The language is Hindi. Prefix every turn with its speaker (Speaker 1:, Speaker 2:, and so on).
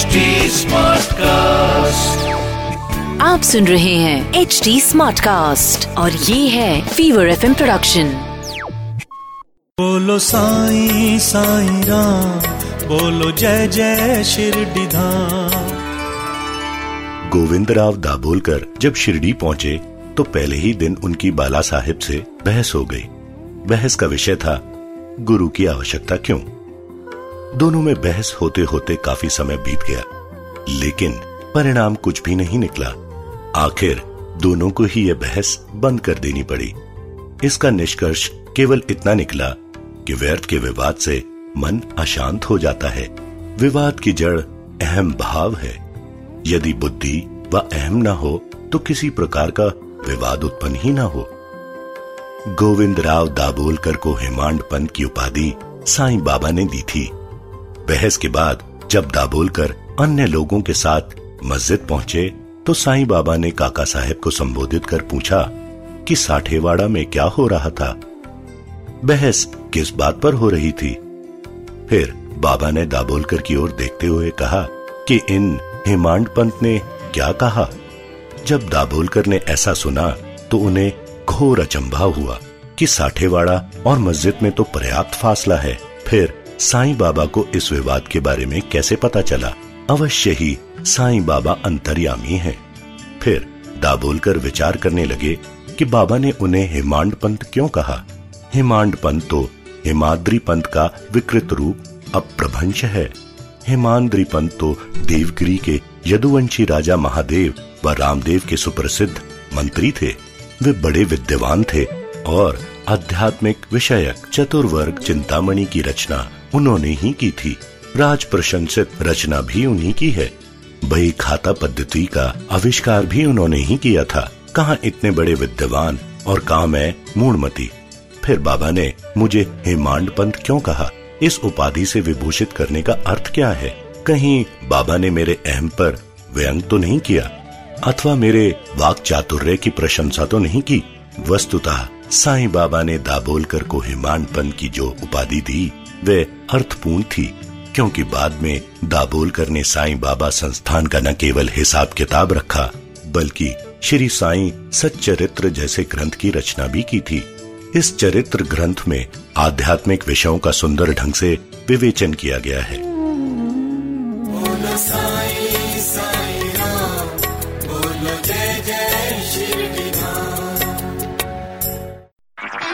Speaker 1: HD Smartcast.
Speaker 2: आप सुन रहे हैं एच डी स्मार्ट कास्ट और ये है फीवर एफ़ प्रोडक्शन
Speaker 3: बोलो साईं साईं राम बोलो जय जय शिरडी धाम।
Speaker 4: गोविंदराव दाभोलकर जब शिरडी पहुँचे तो पहले ही दिन उनकी बाला साहिब से बहस हो गई। बहस का विषय था गुरु की आवश्यकता क्यों? दोनों में बहस होते होते काफ़ी समय बीत गया, लेकिन परिणाम कुछ भी नहीं निकला। आखिर दोनों को ही यह बहस बंद कर देनी पड़ी। इसका निष्कर्ष केवल इतना निकला कि व्यर्थ के विवाद से मन अशांत हो जाता है। विवाद की जड़ अहम भाव है। यदि बुद्धि व अहम ना हो तो किसी प्रकार का विवाद उत्पन्न ही ना हो। गोविंद राव दाबोलकर को हेमांड पंत की उपाधि साईं बाबा ने दी थी। बहस के बाद जब दाबोलकर अन्य लोगों के साथ मस्जिद पहुँचे तो साईं बाबा ने काका साहेब को संबोधित कर पूछा कि साठेवाड़ा में क्या हो रहा था। बहस किस बात पर हो रही थी? फिर बाबा ने दाबोलकर की ओर देखते हुए कहा कि इन हिमांड पंत ने क्या कहा? जब दाबोलकर ने ऐसा सुना तो उन्हें घोर अचंभा हुआ कि साठेवाड़ा और मस्जिद में तो पर्याप्त फासला है। फिर साईं बाबा को इस विवाद के बारे में कैसे पता चला? अवश्य ही साईं बाबा अंतर्यामी हैं। फिर दाबोलकर विचार करने लगे कि बाबा ने उन्हें हेमांड पंत क्यों कहा? हेमांड पंत तो हिमाद्री पंत का विकृत रूप अप्रभंश है। हिमांद्री पंत तो देवगिरी के यदुवंशी राजा महादेव व रामदेव के सुप्रसिद्ध मंत्री थे। वे बड़े विद्यवान थे और आध्यात्मिक विषयक चतुर्वर्ग चिंतामणि की रचना उन्होंने ही की थी। राज प्रशंसित रचना भी उन्हीं की है। बही खाता पद्धति का आविष्कार भी उन्होंने ही किया था। कहा इतने बड़े विद्यवान और कहा मैं, मूणमती? फिर बाबा ने मुझे हेमांड पंत क्यों कहा? इस उपाधि से विभूषित करने का अर्थ क्या है? कहीं बाबा ने मेरे अहम पर व्यंग तो नहीं किया? अथवा मेरे वाक चातुर्य की प्रशंसा तो नहीं की? वस्तुतः साईं बाबा ने दाबोलकर को हेमांड पंत की जो उपाधि दी, वे अर्थपूर्ण थी, क्योंकि बाद में दाबोलकर ने साईं बाबा संस्थान का न केवल हिसाब किताब रखा, बल्कि श्री साईं सच्चरित्र जैसे ग्रंथ की रचना भी की थी। इस चरित्र ग्रंथ में आध्यात्मिक विषयों का सुंदर ढंग से विवेचन किया गया है।